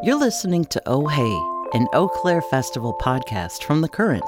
You're listening to Oh Hey, an Eaux Claires Festival podcast from The Current.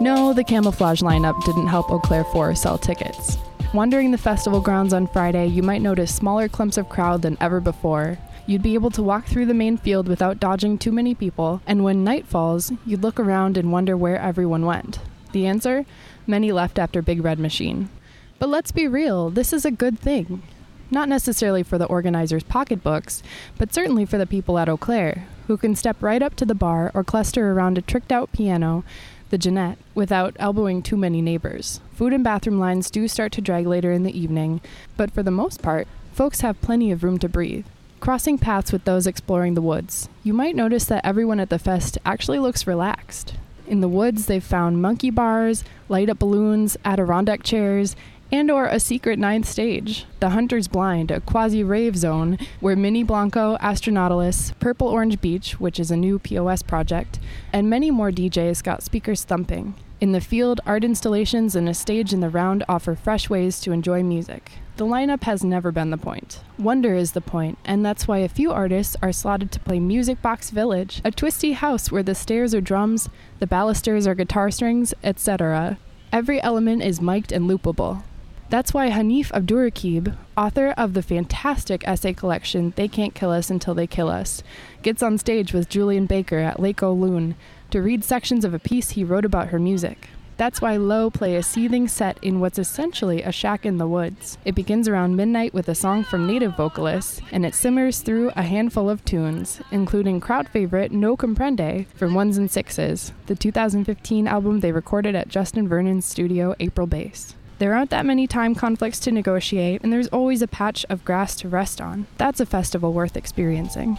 No, the camouflage lineup didn't help Eaux Claires 4 sell tickets. Wandering the festival grounds on Friday, you might notice smaller clumps of crowd than ever before. You'd be able to walk through the main field without dodging too many people, and when night falls, you'd look around and wonder where everyone went. The answer? Many left after Big Red Machine. But let's be real, this is a good thing. Not necessarily for the organizers' pocketbooks, but certainly for the people at Eaux Claires, who can step right up to the bar or cluster around a tricked out piano, the Jeanette, without elbowing too many neighbors. Food and bathroom lines do start to drag later in the evening, but for the most part, folks have plenty of room to breathe. Crossing paths with those exploring the woods, you might notice that everyone at the fest actually looks relaxed. In the woods, they've found monkey bars, light up balloons, Adirondack chairs, and or a secret ninth stage, the Hunter's Blind, a quasi-rave zone where Mini Blanco, Astronautilus, Purple Orange Beach, which is a new POS project, and many more DJs got speakers thumping. In the field, art installations and a stage in the round offer fresh ways to enjoy music. The lineup has never been the point. Wonder is the point, and that's why a few artists are slotted to play Music Box Village, a twisty house where the stairs are drums, the balusters are guitar strings, etc. Every element is mic'd and loopable. That's why Hanif Abdurraqib, author of the fantastic essay collection They Can't Kill Us Until They Kill Us, gets on stage with Julien Baker at Lake Loon to read sections of a piece he wrote about her music. That's why Low play a seething set in what's essentially a shack in the woods. It begins around midnight with a song from native vocalists, and it simmers through a handful of tunes, including crowd favorite No Comprende from Ones and Sixes, the 2015 album they recorded at Justin Vernon's studio April Base. There aren't that many time conflicts to negotiate, and there's always a patch of grass to rest on. That's a festival worth experiencing.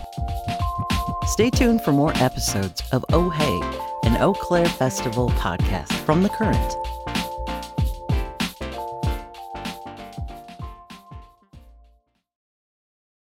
Stay tuned for more episodes of Oh Hey, an Eaux Claires Festival podcast from The Current.